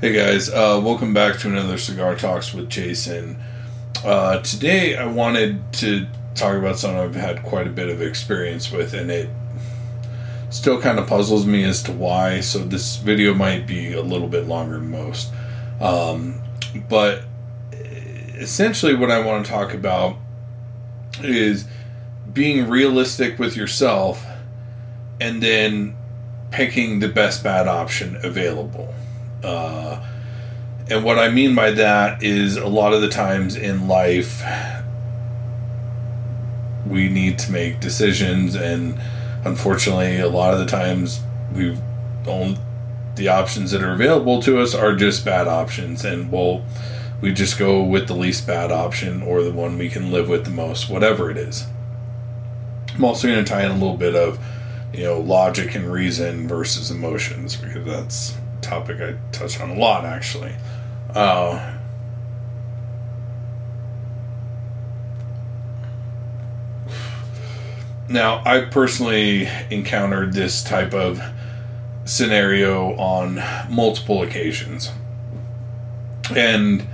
Hey guys, uh, welcome back to another Cigar Talks with Jason. Uh, today I wanted to talk about something I've had quite a bit of experience with, and it still kind of puzzles me as to why. So this video might be a little bit longer than most. Um, but essentially, what I want to talk about is being realistic with yourself and then picking the best bad option available. Uh, and what I mean by that is a lot of the times in life, we need to make decisions, and unfortunately, a lot of the times we've only the options that are available to us are just bad options, and we'll we just go with the least bad option or the one we can live with the most, whatever it is. I'm also going to tie in a little bit of you know logic and reason versus emotions because that's topic I touch on a lot actually. Uh, now, I personally encountered this type of scenario on multiple occasions, and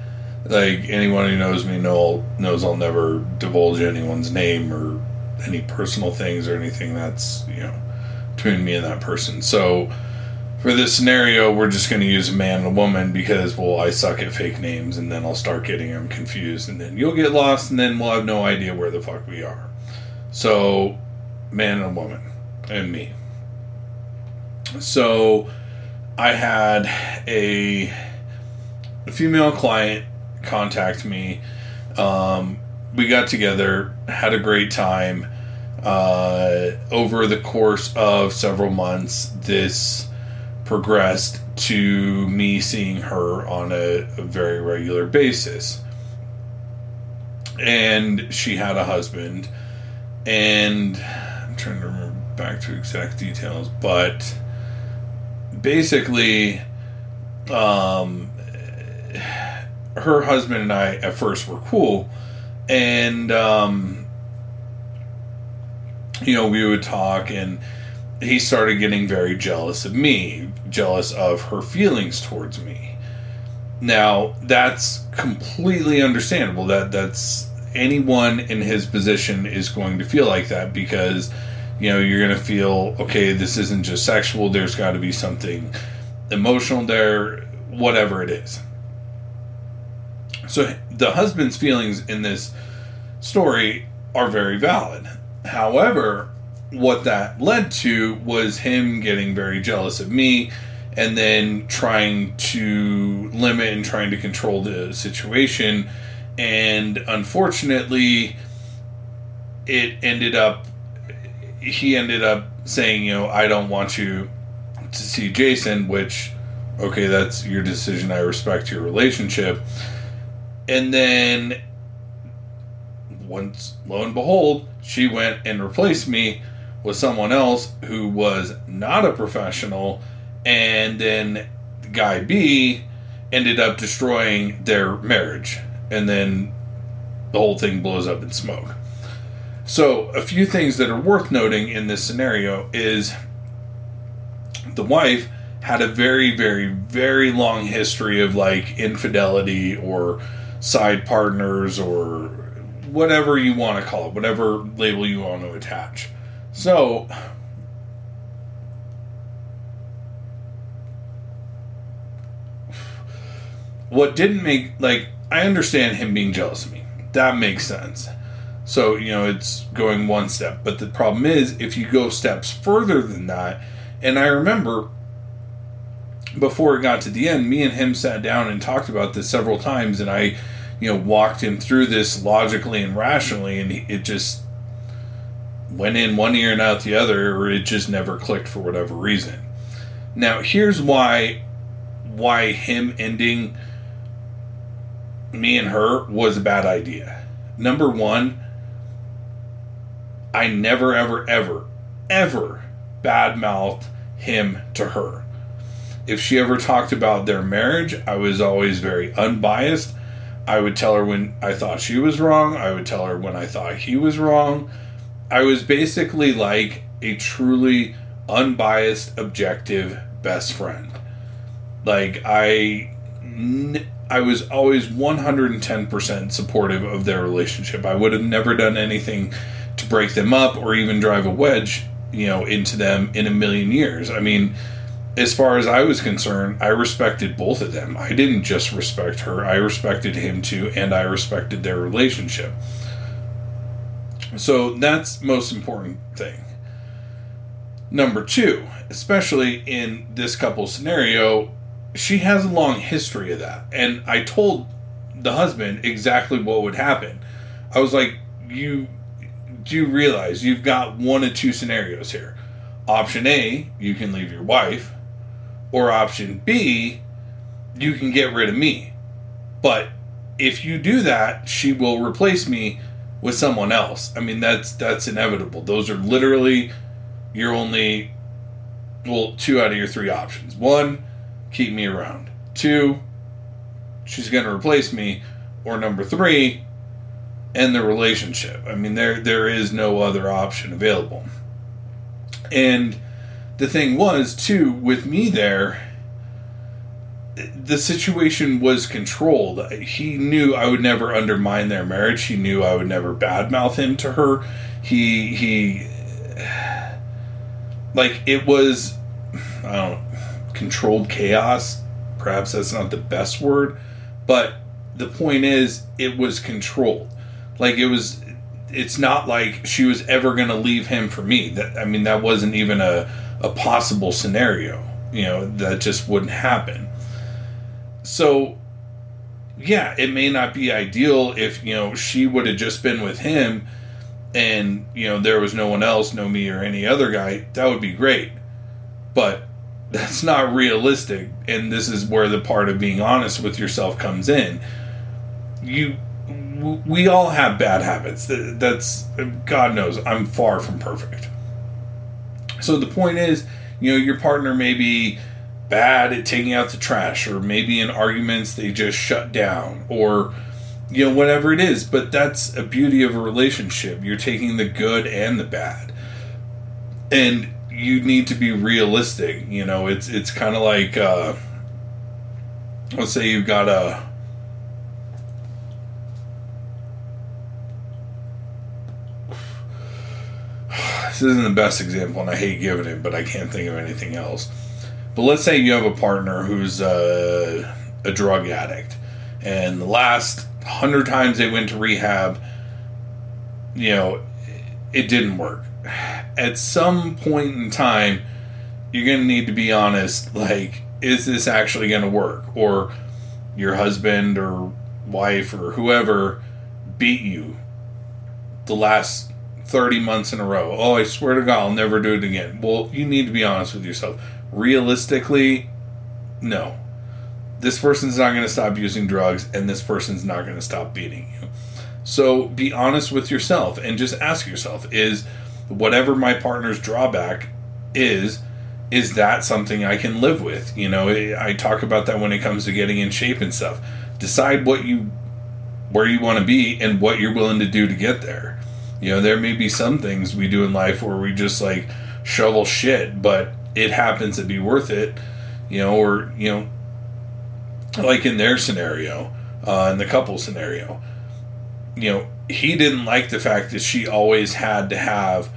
like anyone who knows me know knows I'll never divulge anyone's name or any personal things or anything that's you know between me and that person. So for this scenario, we're just going to use a man and a woman because well, I suck at fake names, and then I'll start getting them confused, and then you'll get lost, and then we'll have no idea where the fuck we are. So, man and a woman, and me. So, I had a, a female client contact me. Um, we got together, had a great time. Uh, over the course of several months, this progressed to me seeing her on a, a, very regular basis. And she had a husband, and I'm trying to remember back to exact details, but basically, um, her husband and I at first were cool, and um, you know we would talk and he started getting very jealous of me, jealous of her feelings towards me. Now, that's completely understandable. That that's anyone in his position is going to feel like that because you know, you're going to feel okay, this isn't just sexual, there's got to be something emotional there, whatever it is. So the husband's feelings in this story are very valid. However, what that led to was him getting very jealous of me and then trying to limit and trying to control the situation. And unfortunately, it ended up, he ended up saying, you know, I don't want you to see Jason, which, okay, that's your decision. I respect your relationship. And then, once, lo and behold, she went and replaced me with someone else who was not a professional, and then guy B ended up destroying their marriage, and then the whole thing blows up in smoke. So, a few things that are worth noting in this scenario is the wife had a very, very, very long history of like infidelity or side partners or whatever you want to call it, whatever label you want to attach. So, what didn't make, like, I understand him being jealous of me. That makes sense. So, you know, it's going one step. But the problem is, if you go steps further than that, and I remember before it got to the end, me and him sat down and talked about this several times, and I, you know, walked him through this logically and rationally, and it just went in one ear and out the other, or it just never clicked for whatever reason. Now, here's why why him ending me and her was a bad idea. Number one, I never, ever, ever, ever badmouthed him to her. If she ever talked about their marriage, I was always very unbiased. I would tell her when I thought she was wrong. I would tell her when I thought he was wrong. I was basically like a truly unbiased, objective best friend. Like I I was always 110% supportive of their relationship. I would have never done anything to break them up or even drive a wedge, you know, into them in a million years. I mean, as far as I was concerned, I respected both of them. I didn't just respect her, I respected him too, and I respected their relationship. So that's most important thing. Number two, especially in this couple scenario, she has a long history of that. And I told the husband exactly what would happen. I was like, you do you realize you've got one of two scenarios here? Option A, you can leave your wife, or option B, you can get rid of me. But if you do that, she will replace me with someone else. I mean, that's that's inevitable. Those are literally your only well, two out of your three options. One, keep me around. Two, she's going to replace me. Or number three, end the relationship. I mean, there there is no other option available. And the thing was, too, with me there, the situation was controlled. He knew I would never undermine their marriage. He knew I would never badmouth him to her. He he like it was I don't know, controlled chaos. Perhaps that's not the best word, but the point is it was controlled. Like it was it's not like she was ever going to leave him for me. That I mean that wasn't even a a possible scenario. You know, that just wouldn't happen. So yeah, it may not be ideal if, you know, she would have just been with him and, you know, there was no one else, no me or any other guy. That would be great. But that's not realistic and this is where the part of being honest with yourself comes in you we all have bad habits that's god knows i'm far from perfect so the point is you know your partner may be bad at taking out the trash or maybe in arguments they just shut down or you know whatever it is but that's a beauty of a relationship you're taking the good and the bad and you need to be realistic. You know, it's it's kind of like uh, let's say you've got a this isn't the best example, and I hate giving it, but I can't think of anything else. But let's say you have a partner who's a, a drug addict, and the last hundred times they went to rehab, you know, it didn't work at some point in time, you're going to need to be honest. Like, is this actually going to work? Or your husband or wife or whoever beat you the last 30 months in a row. Oh, I swear to God, I'll never do it again. Well, you need to be honest with yourself. Realistically, no. This person's not going to stop using drugs, and this person's not going to stop beating you. So be honest with yourself and just ask yourself is whatever my partner's drawback is is that something I can live with? You know, eh, I talk about that when it comes to getting in shape and stuff. Decide what you where you want to be and what you're willing to do to get there. You know, there may be some things we do in life where we just like shovel shit, but it happens to be worth it. You know, or you know, like in their scenario, uh, in the couple scenario, you know, he didn't like the fact that she always had to have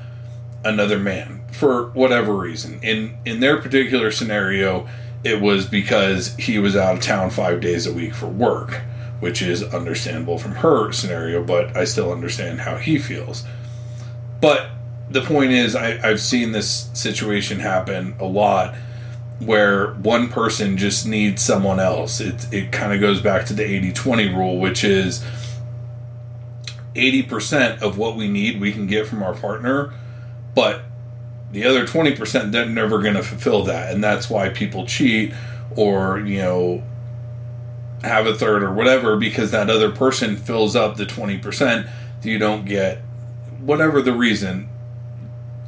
another man for whatever reason. In in their particular scenario, it was because he was out of town 5 days a week for work, which is understandable from her scenario, but I still understand how he feels. But the point is I, I've seen this situation happen a lot where one person just needs someone else. It, it kind of goes back to the 80 20 rule, which is 80% of what we need we can get from our partner, but the other 20% they're never going to fulfill that. And that's why people cheat or, you know, have a third or whatever because that other person fills up the 20% that you don't get. Whatever the reason,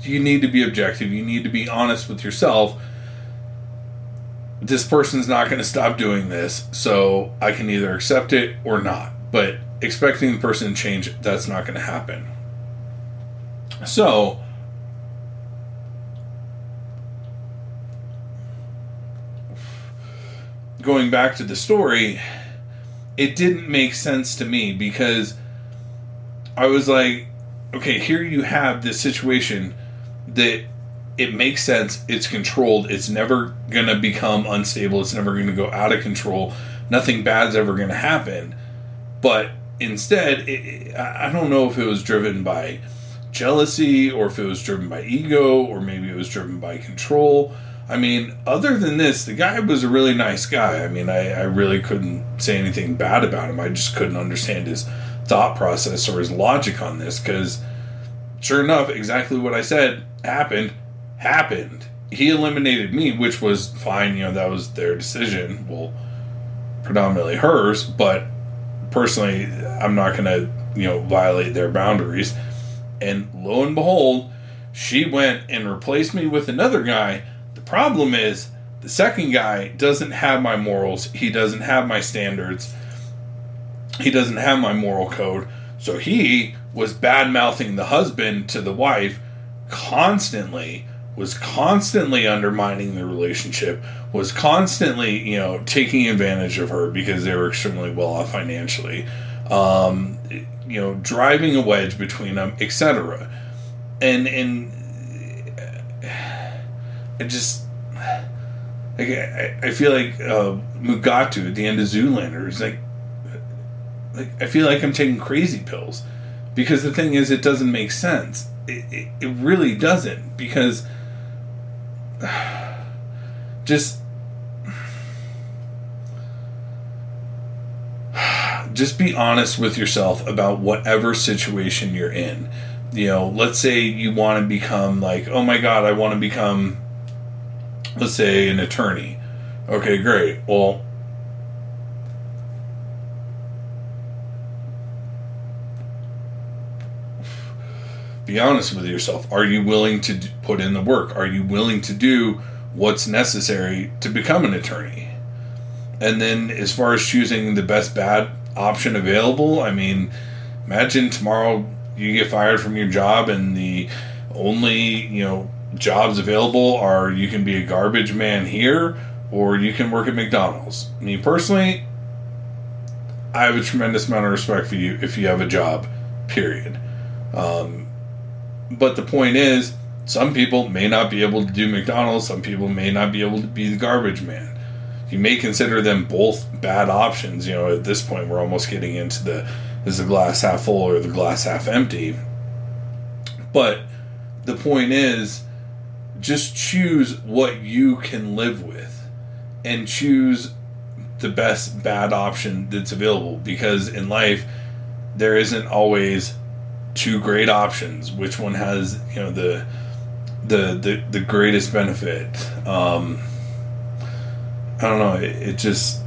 you need to be objective. You need to be honest with yourself. This person's not going to stop doing this, so I can either accept it or not. But expecting the person to change, that's not going to happen. So, going back to the story, it didn't make sense to me because I was like, okay, here you have this situation that it makes sense. It's controlled. It's never going to become unstable. It's never going to go out of control. Nothing bad's ever going to happen. But instead, it, I don't know if it was driven by jealousy or if it was driven by ego or maybe it was driven by control. I mean, other than this, the guy was a really nice guy. I mean, I, I really couldn't say anything bad about him. I just couldn't understand his thought process or his logic on this because, sure enough, exactly what I said happened happened. He eliminated me, which was fine. You know, that was their decision. Well, predominantly hers, but personally, I'm not going to, you know, violate their boundaries. And lo and behold, she went and replaced me with another guy. The problem is, the second guy doesn't have my morals, he doesn't have my standards, he doesn't have my moral code. So he was bad mouthing the husband to the wife constantly was constantly undermining the relationship, was constantly, you know, taking advantage of her because they were extremely well off financially, um, you know, driving a wedge between them, etc. And and I just like I, I feel like uh, Mugatu at the end of Zoolander is like like I feel like I'm taking crazy pills because the thing is it doesn't make sense. It, it, it really doesn't because just just be honest with yourself about whatever situation you're in. You know, let's say you want to become like, oh my god, I want to become let's say an attorney. Okay, great. Well, be honest with yourself. Are you willing to put in the work? Are you willing to do what's necessary to become an attorney? And then, as far as choosing the best bad option available, I mean, imagine tomorrow you get fired from your job and the only, you know, jobs available are you can be a garbage man here or you can work at McDonald's. Me personally, I have a tremendous amount of respect for you if you have a job, period. Um, but the point is, some people may not be able to do McDonald's, some people may not be able to be the garbage man. You may consider them both bad options. You know, at this point, we're almost getting into the is the glass half full or the glass half empty. But the point is, just choose what you can live with and choose the best bad option that's available because in life, there isn't always two great options. Which one has you know the the the, the greatest benefit? Um, I don't know. It, it just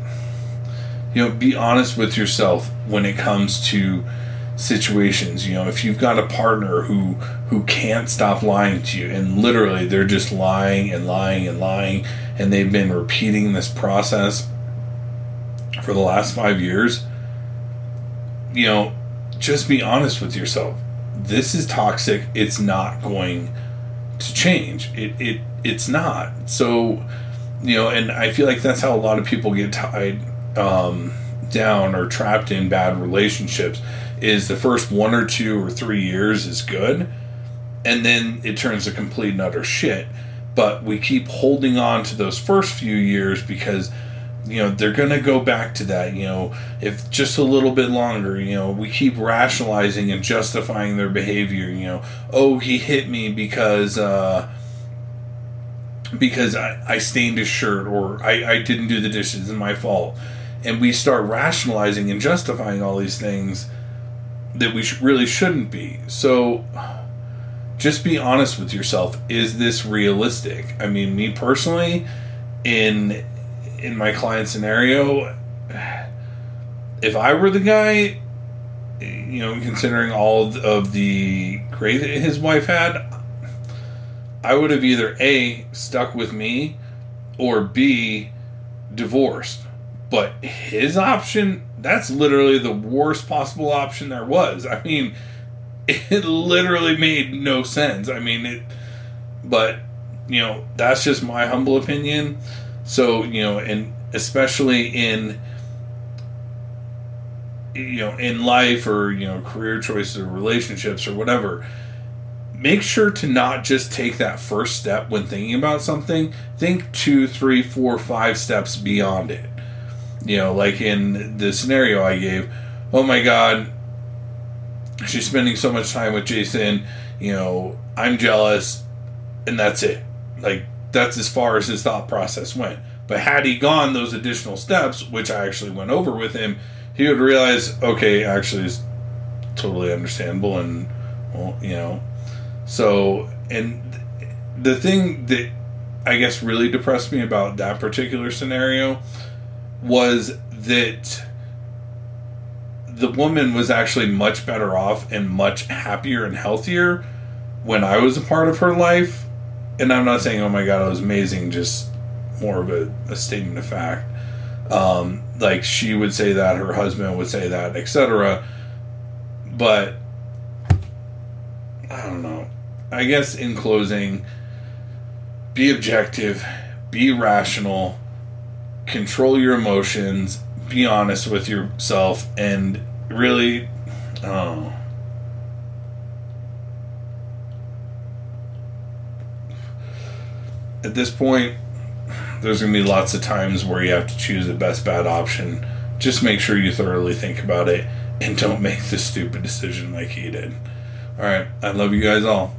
you know be honest with yourself when it comes to situations you know if you've got a partner who who can't stop lying to you and literally they're just lying and lying and lying and they've been repeating this process for the last 5 years you know just be honest with yourself. This is toxic. It's not going to change. It it it's not. So, you know, and I feel like that's how a lot of people get tied um, down or trapped in bad relationships. Is the first one or two or three years is good, and then it turns to complete and utter shit. But we keep holding on to those first few years because you know they're going to go back to that you know if just a little bit longer you know we keep rationalizing and justifying their behavior you know oh he hit me because uh because I, I stained his shirt or I, I didn't do the dishes it's my fault. And we start rationalizing and justifying all these things that we sh- really shouldn't be. So just be honest with yourself. Is this realistic? I mean me personally in in my client scenario, if I were the guy, you know, considering all of the great that his wife had, I would have either A, stuck with me, or B, divorced. But his option, that's literally the worst possible option there was. I mean, it literally made no sense. I mean, it, but, you know, that's just my humble opinion. So, you know, and especially in you know in life or you know career choices or relationships or whatever make sure to not just take that first step when thinking about something. Think two three four five steps beyond it. You know like in the scenario i gave oh my god she's spending so much time with jason you know i'm jealous and that's it. Like that's as far as his thought process went but had he gone those additional steps which i actually went over with him he would realize, okay, actually, it's totally understandable, and well, you know, so and the thing that I guess really depressed me about that particular scenario was that the woman was actually much better off and much happier and healthier when I was a part of her life. And I'm not saying, oh my God, it was amazing, just more of a, a statement of fact. Um, like she would say that, her husband would say that, etc. But I don't know. I guess in closing, be objective, be rational, control your emotions, be honest with yourself, and really, oh. At this point, there's going to be lots of times where you have to choose the best bad option. Just make sure you thoroughly think about it and don't make the stupid decision like he did. All right, I love you guys all.